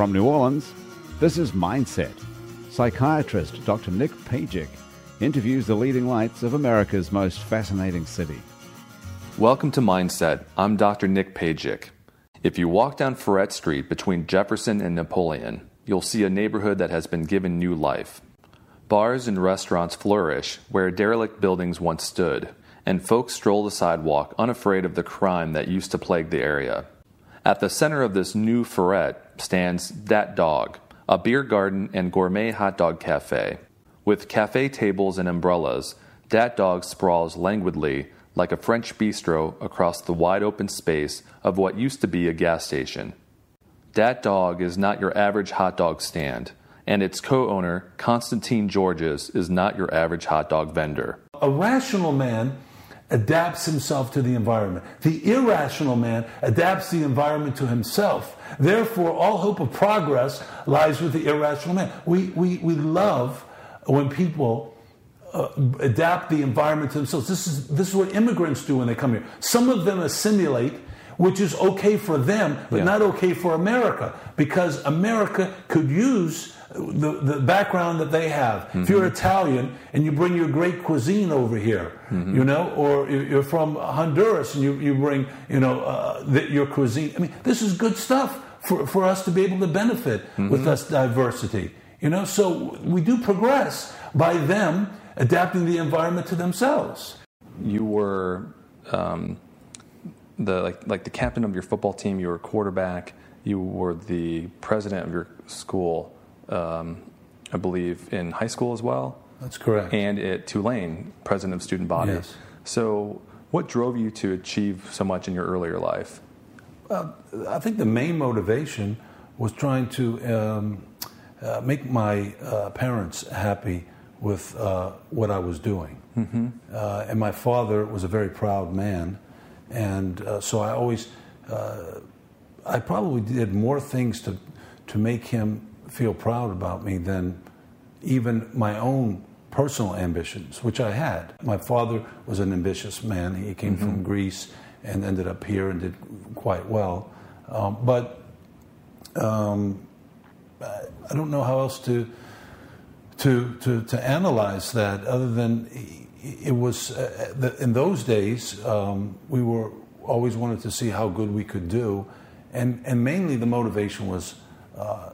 From New Orleans, this is Mindset. Psychiatrist Dr. Nick Pajic interviews the leading lights of America's most fascinating city. Welcome to Mindset. I'm Dr. Nick Pajic. If you walk down Freret Street between Jefferson and Napoleon, you'll see a neighborhood that has been given new life. Bars and restaurants flourish where derelict buildings once stood, and folks stroll the sidewalk unafraid of the crime that used to plague the area. At the center of this new Freret stands Dat Dog, a beer garden and gourmet hot dog cafe. With cafe tables and umbrellas, Dat Dog sprawls languidly like a French bistro across the wide open space of what used to be a gas station. Dat Dog is not your average hot dog stand and its co owner, Constantine Georges, is not your average hot dog vendor. A rational man adapts himself to the environment. The irrational man adapts the environment to himself. Therefore, all hope of progress lies with the irrational man. We, we, we love when people uh, adapt the environment to themselves. This is, this is what immigrants do when they come here. Some of them assimilate which is okay for them, but yeah. not okay for America, because America could use the, the background that they have. Mm-hmm. If you're mm-hmm. Italian and you bring your great cuisine over here, mm-hmm. you know, or you're from Honduras and you, you bring, you know, uh, the, your cuisine. I mean, this is good stuff for, for us to be able to benefit mm-hmm. with this diversity. You know, so we do progress by them adapting the environment to themselves. You were um, the like like the captain of your football team. You were a quarterback. You were the president of your school um, I believe, in high school as well. That's correct. And at Tulane, president of student body. Yes. So, what drove you to achieve so much in your earlier life? Uh, I think the main motivation was trying to um, uh, make my uh, parents happy with uh, what I was doing. Mm-hmm. Uh, and my father was a very proud man. And uh, so I always, I probably did more things to, to make him feel proud about me than even my own personal ambitions, which I had. My father was an ambitious man. He came mm-hmm. from Greece and ended up here and did quite well. Um, but um, I don't know how else to, to, to, to analyze that other than it was, uh, in those days, um, we were always wanted to see how good we could do. And, and mainly the motivation was uh,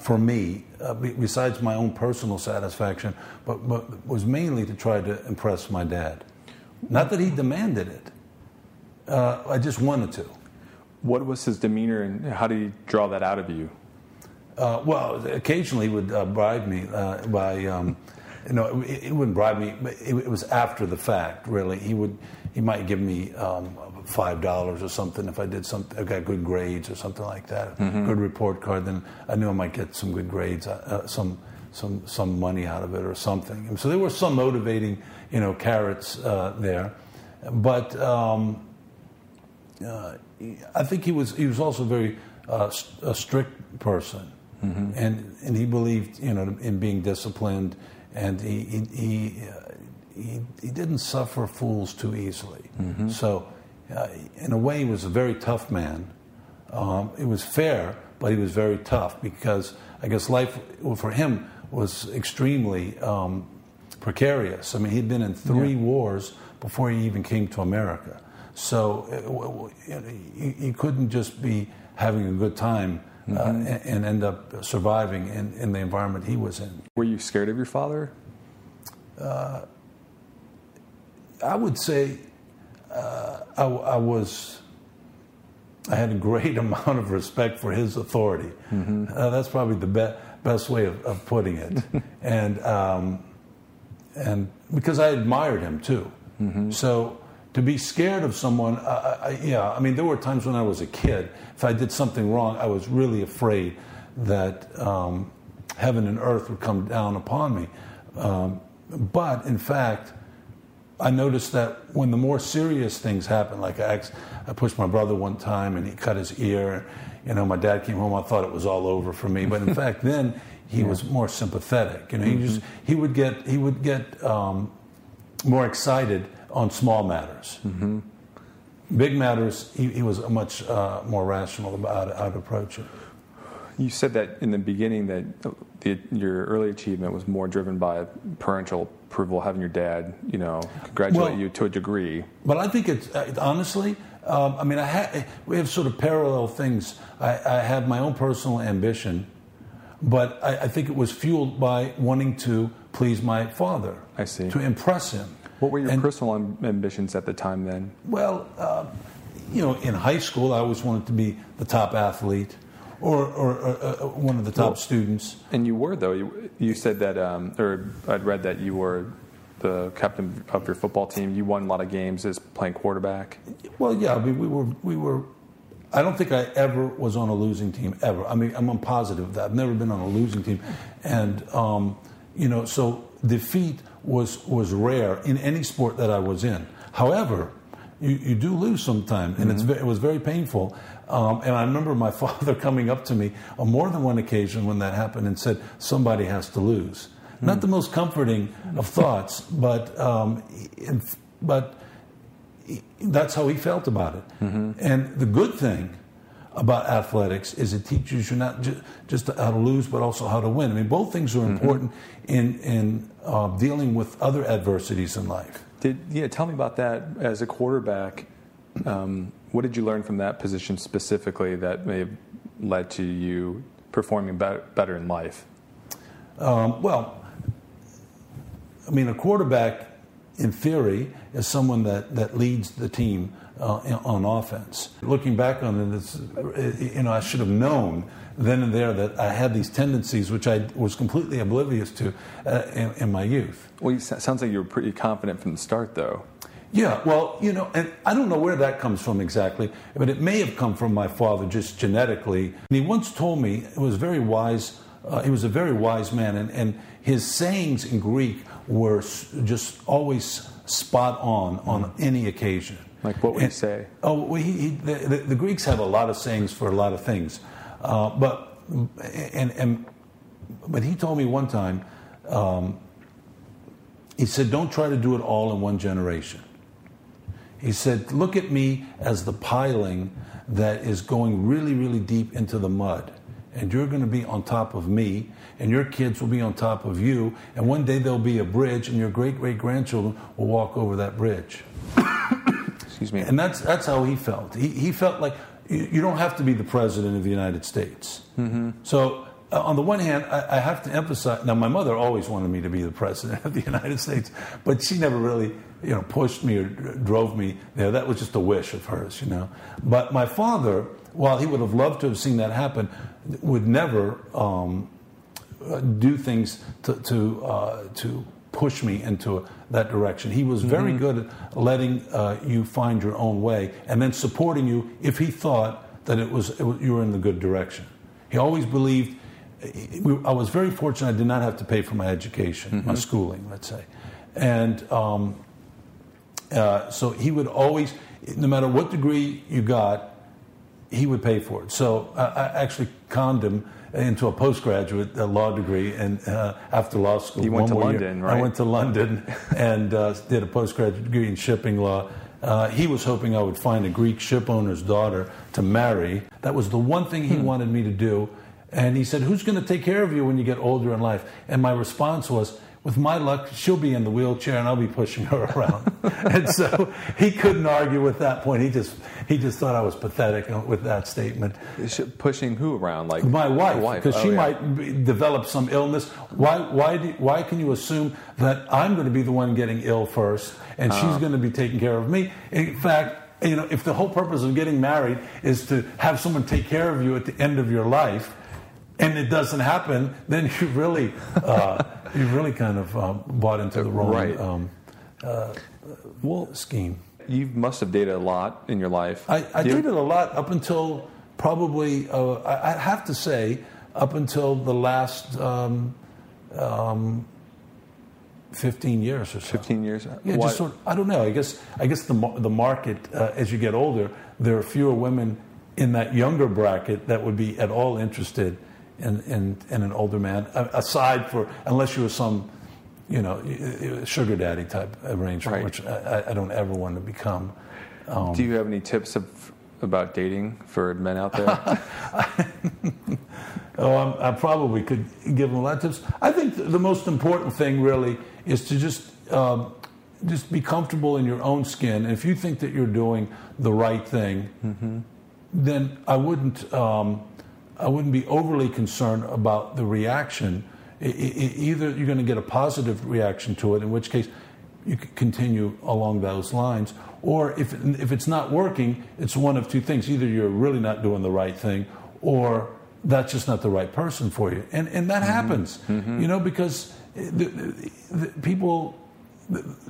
for me, uh, besides my own personal satisfaction, but, but was mainly to try to impress my dad. Not that he demanded it. Uh, I just wanted to. What was his demeanor, and how did he draw that out of you? Uh, well, occasionally he would uh, bribe me uh, by, um, you know, he wouldn't bribe me. But it, it, was after the fact. Really, he would, he might give me um, five dollars or something if I did something. I got good grades or something like that. Mm-hmm. Good report card. Then I knew I might get some good grades, uh, uh, some some some money out of it or something. And so there were some motivating, you know, carrots uh, there, but um, uh, I think he was he was also very uh, a strict person, mm-hmm. and and he believed you know in being disciplined, and he he. he uh, he, he, didn't suffer fools too easily. Mm-hmm. So uh, in a way, he was a very tough man. Um, it was fair, but he was very tough because I guess life for him was extremely um, precarious. I mean, he'd been in three yeah. wars before he even came to America. So uh, he, couldn't just be having a good time uh, mm-hmm. and, and, end up surviving in, in, the environment he was in. Were you scared of your father? Uh, I would say uh, I, I, was, I had a great amount of respect for his authority. Mm-hmm. Uh, that's probably the be- best way of, of putting it. and, um, and because I admired him too. Mm-hmm. So to be scared of someone, I, I, yeah, I mean, there were times when I was a kid, if I did something wrong, I was really afraid that um, heaven and earth would come down upon me. Um, but in fact, I noticed that when the more serious things happen, like I, I pushed my brother one time and he cut his ear. You know, my dad came home. I thought it was all over for me, but in fact, then he yeah. was more sympathetic. You know, mm-hmm. he just he would get he would get um, more excited on small matters. Mm-hmm. Big matters, he, he was much uh, more rational about how to approach it. You said that in the beginning that the, your early achievement was more driven by parental approval, having your dad, you know, congratulate Well- you to a degree. But I think it's uh, honestly. Um, I mean, I ha- we have sort of parallel things. I, I have my own personal ambition, but I, I think it was fueled by wanting to please my father. I see. To impress him. What were your And- personal ambitions at the time then? Well, uh, you know, in high school, I always wanted to be the top athlete or, or, or uh, one of the top Well- students. And you were though. You, you said that, um, or I'd read that you were the captain of your football team. You won a lot of games as playing quarterback. Well, yeah, I mean, we were, we were. I don't think I ever was on a losing team ever. I mean, I'm positive that. I've never been on a losing team, and um, you know, so defeat was was rare in any sport that I was in. However, you, you do lose sometimes, and it's ve- it was very painful. Um, and I remember my father coming up to me on more than one occasion when that happened and said, "Somebody has to lose." Not the most comforting of thoughts, but um, but that's how he felt about it. And the good thing about athletics is it teaches you not ju- just how to lose, but also how to win. I mean, both things are important in in uh, dealing with other adversities in life. Did yeah? Tell me about that as a quarterback. Um, what did you learn from that position specifically that may have led to you performing better, better in life? Um, well, I mean, a quarterback, in theory, is someone that, that leads the team uh, on offense. Looking back on it, it's, you know, I should have known then and there that I had these tendencies, which I was completely oblivious to uh, in, in my youth. Well, it sounds like you were pretty confident from the start, though. Yeah, well, you know, and I don't know where that comes from exactly, but it may have come from my father just genetically. And he once told me, it was very wise, uh, he was a very wise man, and, and his sayings in Greek were just always spot on on any occasion. Like, what would he And- say? Oh, well, he, he, the, the, the Greeks have a lot of sayings for a lot of things, uh, but and, and but he told me one time, um, he said, "Don't try to do it all in one generation." He said, "Look at me as the piling that is going really, really deep into the mud." And you're going to be on top of me, and your kids will be on top of you, and one day there'll be a bridge, and your great great grandchildren will walk over that bridge. Excuse me. And that's that's how he felt. He, he felt like you, you don't have to be the president of the United States. Mm-hmm. So uh, on the one hand, I, I have to emphasize. Now, my mother always wanted me to be the president of the United States, but she never really, you know, pushed me or drove me there. That was just a wish of hers, you know. But my father, while he would have loved to have seen that happen, would never. Um, uh, do things to to, uh, to push me into that direction. He was very good at letting uh, you find your own way and then supporting you if he thought that it was, it was you were in the good direction. He always believed. I was very fortunate. I did not have to pay for my education, my schooling, let's say, and um, uh, so he would always, no matter what degree you got, he would pay for it. So I, I actually conned him into a postgraduate uh, law degree, and uh, after law school, You went one to more year, London, I went to London and uh, did a postgraduate degree in shipping law. Uh, he was hoping I would find a Greek ship owner's daughter to marry. That was the one thing he wanted me to do. And he said, Who's going to take care of you when you get older in life? And my response was, with my luck, she'll be in the wheelchair and I'll be pushing her around. and so he couldn't argue with that point. He just he just thought I was pathetic with that statement. Pushing who around? Like My wife, because Oh, she yeah. might be, develop some illness. Why why do, why can you assume that I'm going to be the one getting ill first and Uh-huh. she's going to be taking care of me? In fact, you know, if the whole purpose of getting married is to have someone take care of you at the end of your life, and it doesn't happen, then you really uh, you really kind of um, bought into the wrong Right. um, uh, Well, scheme. you must have dated a lot in your life. I, I you- dated a lot up until probably, uh, I, I have to say, up until the last um, um, 15 years or so. 15 years. Yeah, Why- just sort of, I don't know. I guess I guess the the market uh, as you get older, there are fewer women in that younger bracket that would be at all interested in in, in an older man. Aside for unless you were some, you know, sugar daddy type arrangement, Right. which I, I don't ever want to become. Um, Do you have any tips of, about dating for men out there? Oh, I'm, I probably could give them a lot of tips. I think the most important thing really is to just um, just be comfortable in your own skin. And if you think that you're doing the right thing, then I wouldn't um, I wouldn't be overly concerned about the reaction. I- I- I- either you're going to get a positive reaction to it, in which case you could continue along those lines, or if if it's not working, it's one of two things: either you're really not doing the right thing, or that's just not the right person for you, and and that mm-hmm. happens, mm-hmm. you know, because the, the, the people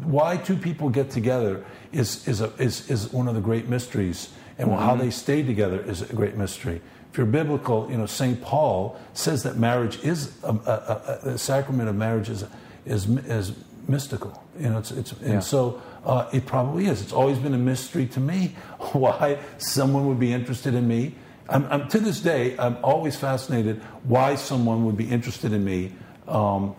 why two people get together is, is, a, is, is one of the great mysteries. And how they stay together is a great mystery. If you're biblical, you know, St. Paul says that marriage is, a, a, a, the sacrament of marriage is, is, is mystical. You know, it's, it's, and so uh, it probably is. It's always been a mystery to me why someone would be interested in me. I'm, I'm, to this day, I'm always fascinated why someone would be interested in me. Um,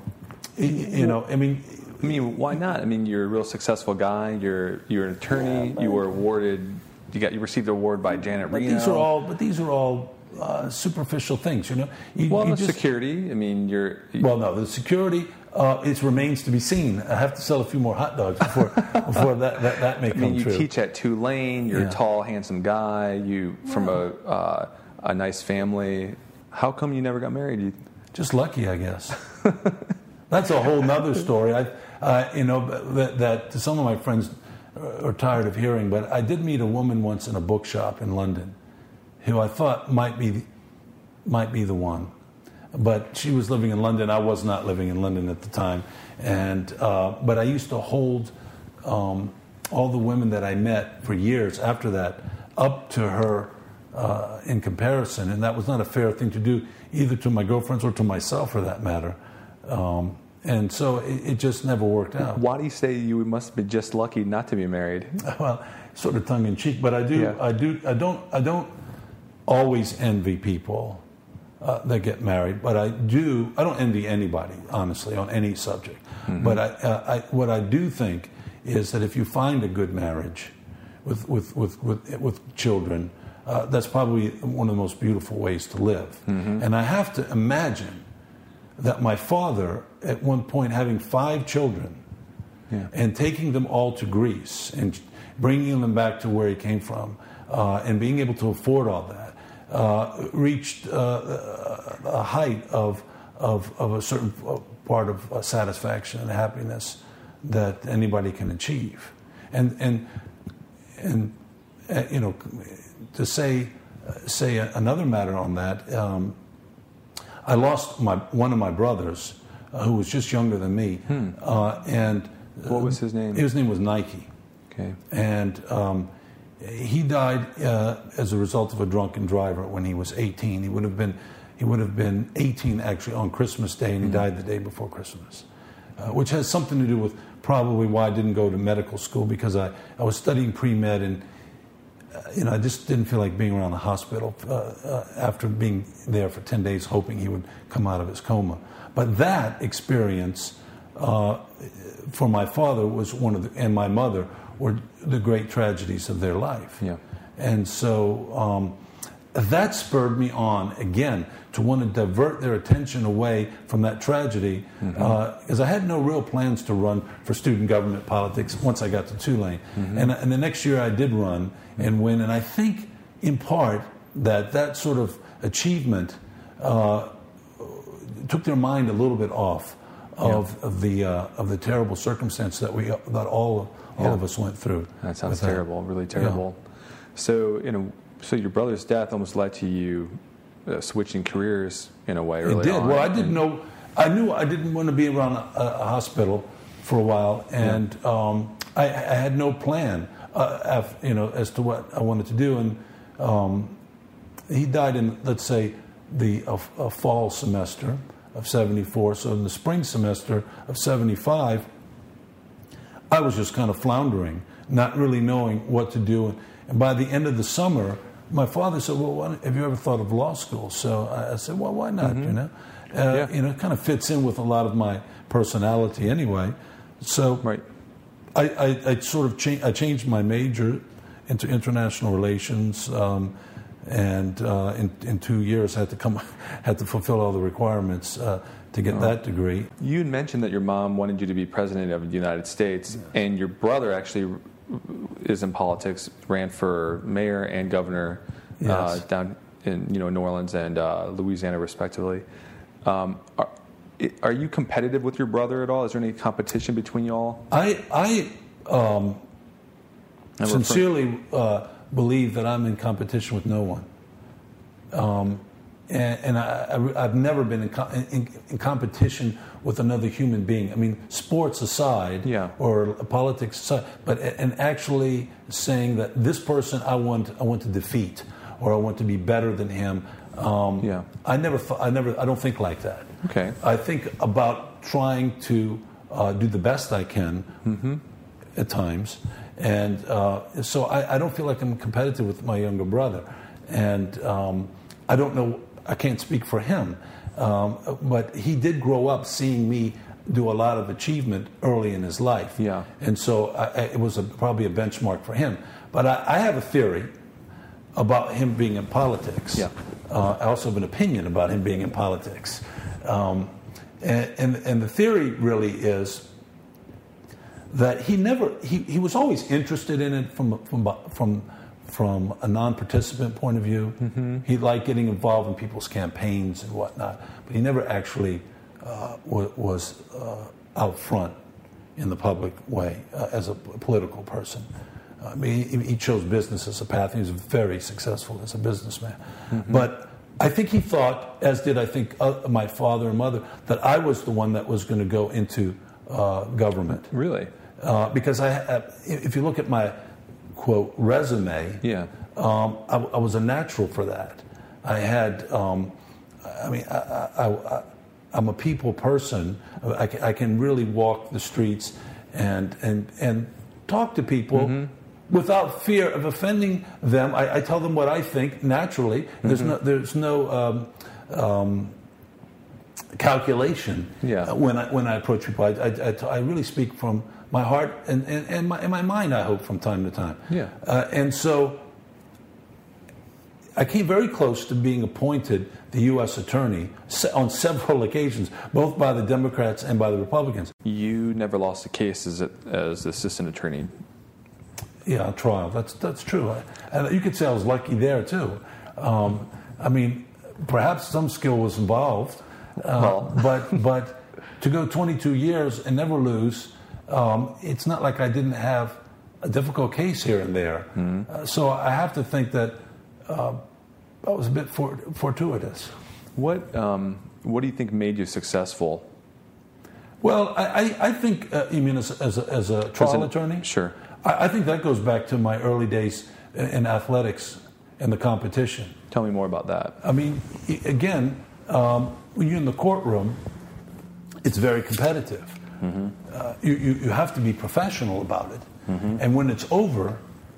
y- you know, I mean, I mean, why not? I mean, you're a real successful guy. You're you're an attorney. you were awarded. You got you received an award by Janet But Reno. these are all, but these are all uh, superficial things, you know. You, well, you the security. I mean, you're. well, no, the security. Uh, it remains to be seen. I have to sell a few more hot dogs before before that, that, that may I come mean, you true. teach at Tulane. You're Yeah. a tall, handsome guy. You from a uh, a nice family. How come you never got married? You, Just lucky, I guess. That's a whole nother story. I, uh, you know, that, that some of my friends are tired of hearing, but I did meet a woman once in a bookshop in London, who I thought might be, might be the one. But she was living in London. I was not living in London at the time, and uh, but I used to hold um, all the women that I met for years after that up to her uh, in comparison, and that was not a fair thing to do either to my girlfriends or to myself, for that matter. Um, and so it, it just never worked out. why do you say you must be just lucky not to be married? well, sort of tongue in cheek, but I do, Yeah. I do, I don't, I don't always envy people uh, that get married, but I do. I don't envy anybody, honestly, on any subject. But I, uh, I, what I do think is that if you find a good marriage with with with with, with children, uh, that's probably one of the most beautiful ways to live. And I have to imagine that my father, at one point, having five children Yeah. and taking them all to Greece and bringing them back to where he came from uh, and being able to afford all that, uh, reached uh, a height of, of, of a certain part of uh, satisfaction and happiness that anybody can achieve. And, and, and uh, you know, to say, say another matter on that, um, I lost my, one of my brothers uh, who was just younger than me. Uh, and What was his name? his name was Nike. Okay. And um, he died uh, as a result of a drunken driver when he was 18. He would have been, he would have been 18 actually on Christmas Day, and he died the day before Christmas, uh, which has something to do with probably why I didn't go to medical school because I, I was studying pre med and uh, you know I just didn't feel like being around the hospital uh, uh, after being there for 10 days, hoping he would come out of his coma. But that experience uh, for my father was one of the, and my mother were the great tragedies of their life. Yeah. And so um, that spurred me on again to want to divert their attention away from that tragedy because I had no real plans to run for student government politics once I got to Tulane. And, and the next year I did run and win. And I think in part that that sort of achievement uh, took their mind a little bit off of, of the uh, of the terrible circumstance that we that all all Yeah. of us went through. That sounds terrible, really terrible. So, you know, so your brother's death almost led to you uh, switching careers in a way. It did. on. Well, I didn't know. I knew I didn't want to be around a, a hospital for a while, and um, I, I had no plan, uh, af, you know, as to what I wanted to do. And um, he died in, let's say, the uh, uh, fall semester of '74. So in the spring semester of '75, I was just kind of floundering, not really knowing what to do. And by the end of the summer, my father said, "Well, why, have you ever thought of law school?" So I, I said, "Well, why not?" You know, uh, Yeah. you know, it kind of fits in with a lot of my personality anyway. So Right. I, I, I sort of cha- I changed my major into international relations, um, and uh, in, in two years had to come had to fulfill all the requirements uh, to get that degree. You mentioned that your mom wanted you to be president of the United States, and your brother actually is in politics, ran for mayor and governor uh, down in you know New Orleans and uh, Louisiana, respectively. Um, are, are you competitive with your brother at all? Is there any competition between y'all? I I um, And we're fr- sincerely uh, believe that I'm in competition with no one. Um, and and I, have never been in, in, in competition with another human being. I mean, sports aside, Yeah. or politics aside, but and actually saying that this person I want I want to defeat, or I want to be better than him. Um, Yeah. I never I never I don't think like that. Okay. I think about trying to uh, do the best I can at times, and uh, so I, I don't feel like I'm competitive with my younger brother, and um, I don't know. I can't speak for him, um, but he did grow up seeing me do a lot of achievement early in his life. Yeah. and so I, it was a, probably a benchmark for him. But I, I have a theory about him being in politics. Yeah. Uh, I also have an opinion about him being in politics. Um, and, and, and the theory really is that he never, he, he was always interested in it from, from, from, from a non participant point of view. He liked getting involved in people's campaigns and whatnot, but he never actually uh, wa- was uh, out front in the public way uh, as a political person. I mean, he, he chose business as a path. He was very successful as a businessman. But I think he thought, as did I think uh, my father and mother, that I was the one that was going to go into uh, government. Really? Uh, because I, if you look at my quote resume, Yeah. um, I, I was a natural for that. I had, um, I mean, I, I, I, I'm a people person. I, can- I can really walk the streets and and and talk to people without fear of offending them. I, I tell them what I think naturally. There's no there's no. Um, um, calculation Yeah. when I when I approach people. I, I, I really speak from my heart and, and, and, my, and my mind. I hope from time to time. Yeah. Uh, and so I came very close to being appointed the U.S. attorney on several occasions, both by the Democrats and by the Republicans. You never lost a case as, a, as assistant attorney. Yeah, on trial. That's that's true. I, and you could say I was lucky there too. Um, I mean, perhaps some skill was involved, uh, Well. but but to go 22 years and never lose, um, it's not like I didn't have a difficult case here and there. Uh, so I have to think that uh, that was a bit for, fortuitous. What, um, what do you think made you successful? Well, I, I, I think, uh, you mean as, as, a, as a trial As an- attorney? Sure. I, I think that goes back to my early days in, in athletics and the competition. Tell me more about that. I mean, again, um, when you're in the courtroom, it's very competitive. Uh, you, you, you have to be professional about it. And when it's over,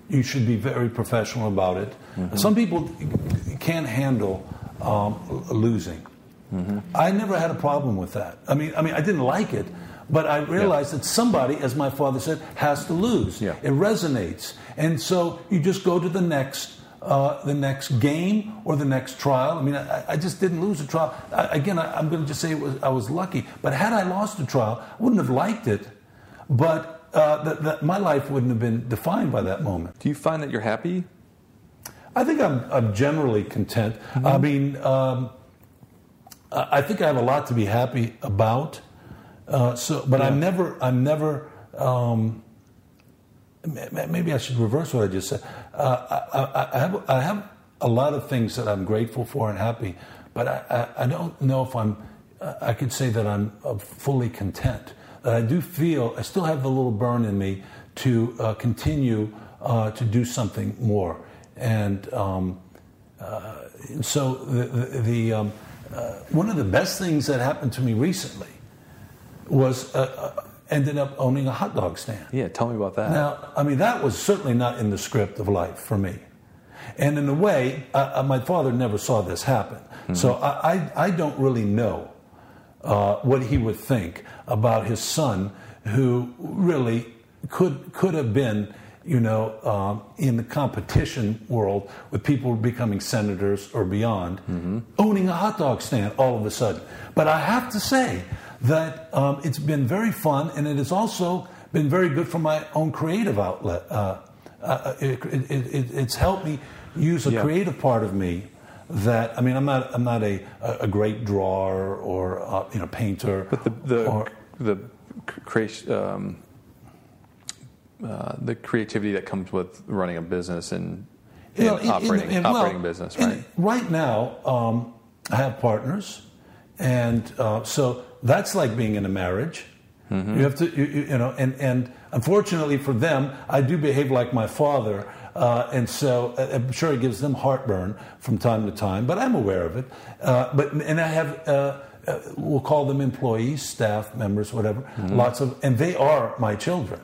you should be very professional about it. Some people can't handle um, losing. I never had a problem with that. I mean, I mean, I didn't like it, but I realized that somebody, as my father said, has to lose. Yeah. It resonates, and so you just go to the next, uh, the next game or the next trial. I mean, I, I just didn't lose a trial. I, again, I, I'm going to just say it was, I was lucky. But had I lost a trial, I wouldn't have liked it. But uh, my life wouldn't have been defined by that moment. Do you find that you're happy? I think I'm, I'm generally content. I mean, um, I think I have a lot to be happy about. Uh, so, but I'm never, I'm never. Um, maybe I should reverse what I just said. Uh, I, I, have, I have a lot of things that I'm grateful for and happy, but I, I, don't know if I'm. I could say that I'm fully content. I do feel I still have the little burn in me to uh, continue uh, to do something more, and um, uh, so the, the, the um, uh, one of the best things that happened to me recently was ended up owning a hot dog stand. Yeah, tell me about that. Now, I mean, that was certainly not in the script of life for me. And in a way, my father never saw this happen. So I, I, I don't really know uh, what he would think about his son, who really could, could have been you know, um, in the competition world with people becoming senators or beyond, owning a hot dog stand all of a sudden. But I have to say that um, it's been very fun, and it has also been very good for my own creative outlet. Uh, uh, it, it, it, it's helped me use a Yeah. creative part of me that I mean I'm not I'm not a, a great drawer or uh, you know painter But the the or the creation. Um, uh, the creativity that comes with running a business and, and Well, in- in- operating in- well, operating business, right? right now, um, I have partners, and uh, so that's like being in a marriage. Mm-hmm. You have to, you, you know, and and unfortunately for them, I do behave like my father, uh, and so uh, I'm sure it gives them heartburn from time to time. But I'm aware of it. Uh, but and I have. Uh, uh, we'll call them employees, staff members, whatever. Mm-hmm. Lots of, and they are my children.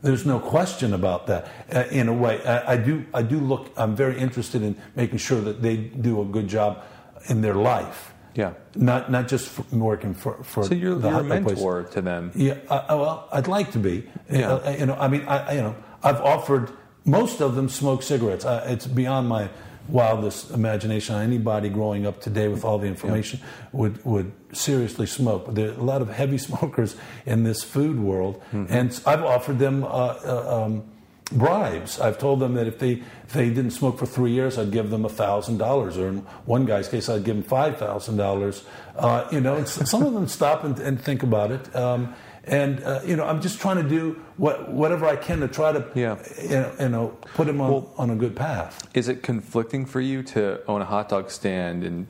There's no question about that. Uh, in a way, I, I do. I do look. I'm very interested in making sure that they do a good job in their life. Yeah. Not not just for working for for. So you're, the you're a dog place. mentor to them. Yeah. Uh, well, I'd like to be. Yeah. Uh, you know. I mean, I, I- you know, I've offered. Most of them smoke cigarettes. Uh, it's beyond my wildest imagination. Anybody growing up today with all the information would would seriously smoke. There are a lot of heavy smokers in this food world, Mm-hmm. and I've offered them. Uh, uh, um, bribes. I've told them that if they if they didn't smoke for three years, I'd give them a thousand dollars, or in one guy's case, I'd give him five thousand dollars. Uh, You know, some of them stop and, and think about it. Um, and uh, you know, I'm just trying to do what whatever I can to try to Yeah. you, know, you know put them on, on a good path. Is it conflicting for you to own a hot dog stand and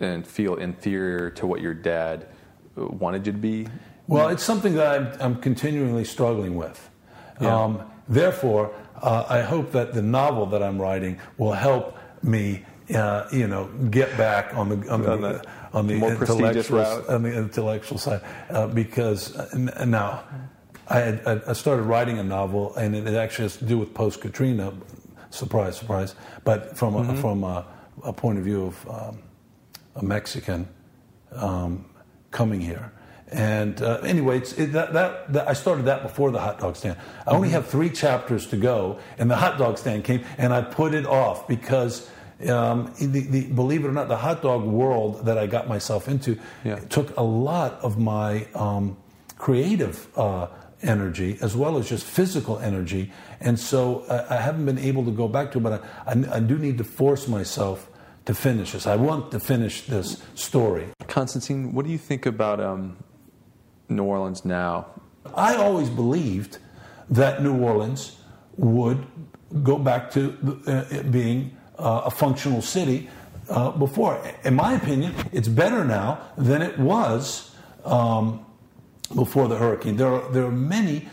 and feel inferior to what your dad wanted you to be? Well, it's something that I'm, I'm continually struggling with. Yeah. Um, therefore, uh, I hope that the novel that I'm writing will help me, uh, you know, get back on the on the, On the on the intellectual route. on the intellectual side uh, because uh, now I, had, I- I started writing a novel and it actually has to do with post Katrina. Surprise, surprise! But from a, Mm-hmm. from a, a point of view of um, a Mexican um, coming here. And uh, anyway, it's, it, that, that, that, I started that before the hot dog stand. I only have three chapters to go, and the hot dog stand came, and I put it off because, um, the, the, believe it or not, the hot dog world that I got myself into Yeah. took a lot of my um, creative uh, energy as well as just physical energy. And so uh, I haven't been able to go back to it, but I, I, I do need to force myself to finish this. I want to finish this story. Constantine, what do you think about um, New Orleans now? I always believed that New Orleans would go back to uh, being uh, a functional city uh, before. In my opinion, it's better now than it was um, before the hurricane. There are, there are many,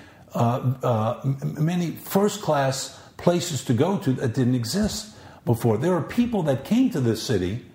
many first class places to go to that didn't exist before. There are people that came to this city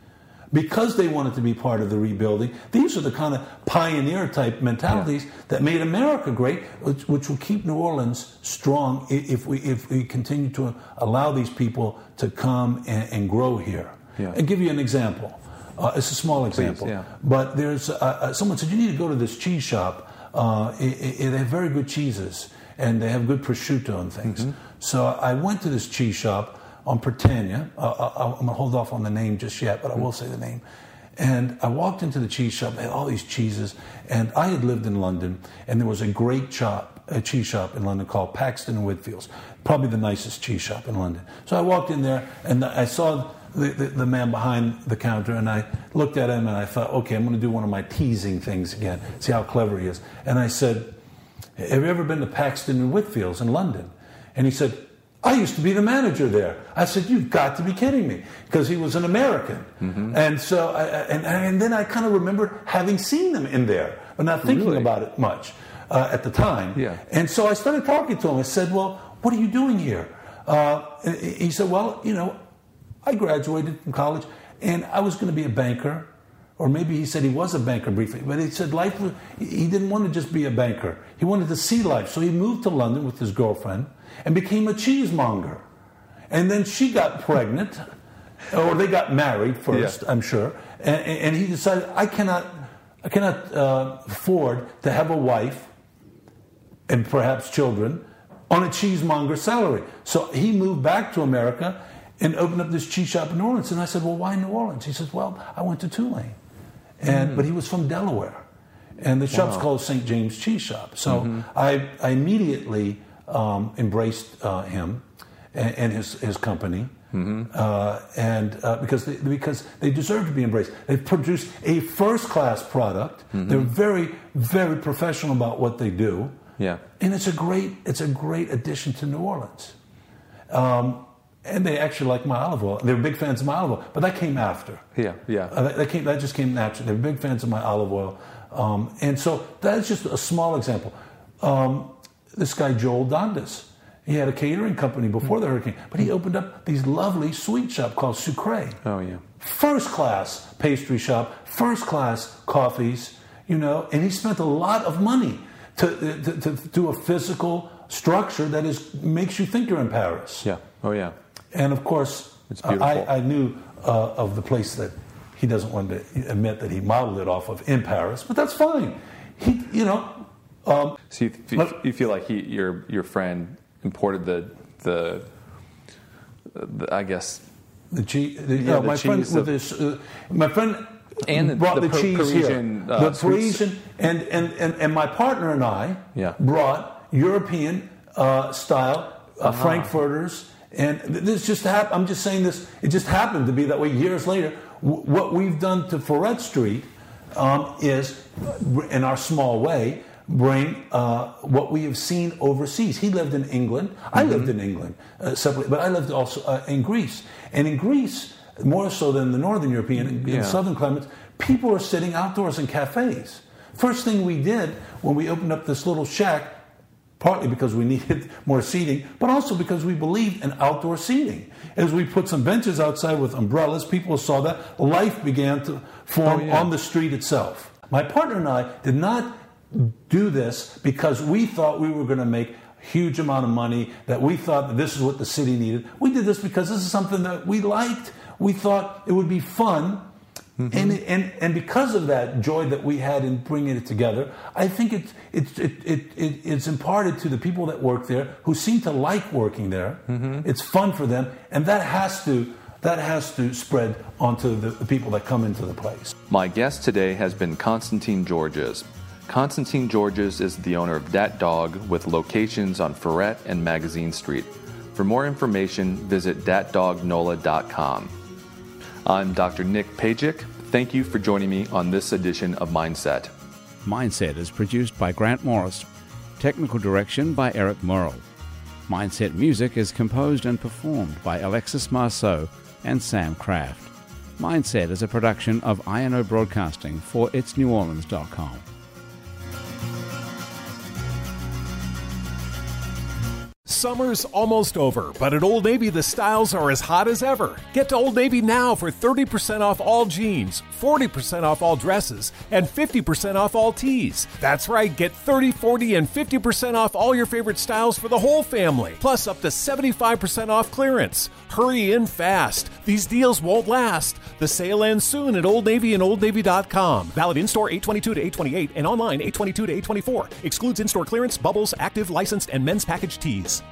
because they wanted to be part of the rebuilding. These are the kind of pioneer type mentalities that made America great, which, which will keep New Orleans strong if we if we continue to allow these people to come and, and grow here. Yeah. And give you an example. Uh, it's a small example, yeah. but there's uh, uh, someone said you need to go to this cheese shop. Uh, i i they have very good cheeses and they have good prosciutto and things. Mm-hmm. So I went to this cheese shop on Prytania. I, I'm to hold off on the name just yet, but I will say the name. And I walked into the cheese shop. They had all these cheeses, and I had lived in London, and there was a great shop, a cheese shop in London called Paxton and Whitfields, probably the nicest cheese shop in London. So I walked in there, and I saw the, the, the man behind the counter, and I looked at him, and I thought, okay, I'm going to do one of my teasing things again, see how clever he is. And I said, have you ever been to Paxton and Whitfields in London? And he said, I used to be the manager there. I said, You've got to be kidding me. Because he was an American. Mm-hmm. And so, I, and, and then I kind of remembered having seen them in there, but not thinking Really? about it much uh, at the time. Yeah. And so I started talking to him. I said, Well, what are you doing here? Uh, he said, Well, you know, I graduated from college and I was going to be a banker. Or maybe he said he was a banker briefly, but he said life was, he didn't want to just be a banker. He wanted to see life. So he moved to London with his girlfriend and became a cheesemonger. And then she got pregnant, or they got married first, Yeah. I'm sure. And, and he decided, I cannot, I cannot uh, afford to have a wife and perhaps children on a cheesemonger salary. So he moved back to America and opened up this cheese shop in New Orleans. And I said, Well, why New Orleans? He says, Well, I went to Tulane. And, But he was from Delaware. And the shop's Wow. called St. James Cheese Shop. So I, I immediately um, embraced uh, him and, and his, his company. Uh, and uh, because they, because they deserve to be embraced, they've produced a first class product. They're very very professional about what they do. Yeah. and it's a great it's a great addition to New Orleans. Um, and they actually like my olive oil. They were big fans of my olive oil, but that came after. Yeah, yeah. Uh, that, that came, that just came naturally. They were big fans of my olive oil. Um, and so that's just a small example. Um, this guy, Joel Dondis, he had a catering company before the hurricane, but he opened up these lovely sweet shop called Sucre. Oh, yeah. First class pastry shop, first class coffees, you know, and he spent a lot of money to, to, to do a physical structure that is makes you think you're in Paris. Yeah. Oh, yeah. And of course, It's I. I knew uh, of the place that he doesn't want to admit that he modeled it off of in Paris, but that's fine. He, you know, um, So you, you, Let- you feel like he, your your friend imported the the, the I guess the cheese. The, Yeah, the my friend cheese with of- this, uh, my friend And the- brought the the, cheese Parisian, here. uh, the. Parisian, and, and, and, and my partner and I Yeah. brought European uh, style uh, Uh-huh. Frankfurters. And this just happened. I'm just saying this. It just happened to be that way. Years later, w- what we've done to Freret Street um, is, in our small way, bring uh, what we have seen overseas. He lived in England. I Mm-hmm. lived in England uh, separately, but I lived also uh, in Greece. And in Greece, more so than the northern European and Yeah. southern climates, people are sitting outdoors in cafes. First thing we did when we opened up this little shack, partly because we needed more seating, but also because we believed in outdoor seating. As we put some benches outside with umbrellas, people saw that life began to form Oh, yeah. on the street itself. My partner and I did not do this because we thought we were going to make a huge amount of money, that we thought that this is what the city needed. We did this because this is something that we liked. We thought it would be fun. Mm-hmm. And, it, and, and because of that joy that we had in bringing it together, I think it, it, it, it, it, it's imparted to the people that work there who seem to like working there. Mm-hmm. It's fun for them, and that has to, that has to spread onto the, the people that come into the place. My guest today has been Constantine Georges. Constantine Georges is the owner of Dat Dog with locations on Freret and Magazine Street. For more information, visit datdognola.com. I'm Dr. Nick Pajic. Thank you for joining me on this edition of Mindset. Mindset is produced by Grant Morris. Technical direction by Eric Morrill. Mindset music is composed and performed by Alexis Marceaux and Sam Craft. Mindset is a production of INO Broadcasting for itsneworleans.com. Summer's almost over, but at Old Navy the styles are as hot as ever. Get to Old Navy now for 30% off all jeans, 40% off all dresses, and 50% off all tees. That's right, get 30, 40, and 50% off all your favorite styles for the whole family, plus up to 75% off clearance. Hurry in fast. These deals won't last. The sale ends soon at Old Navy and OldNavy.com. Valid in store 822 to 828 and online 822 to 824. Excludes in store clearance, bubbles, active, licensed, and men's package tees.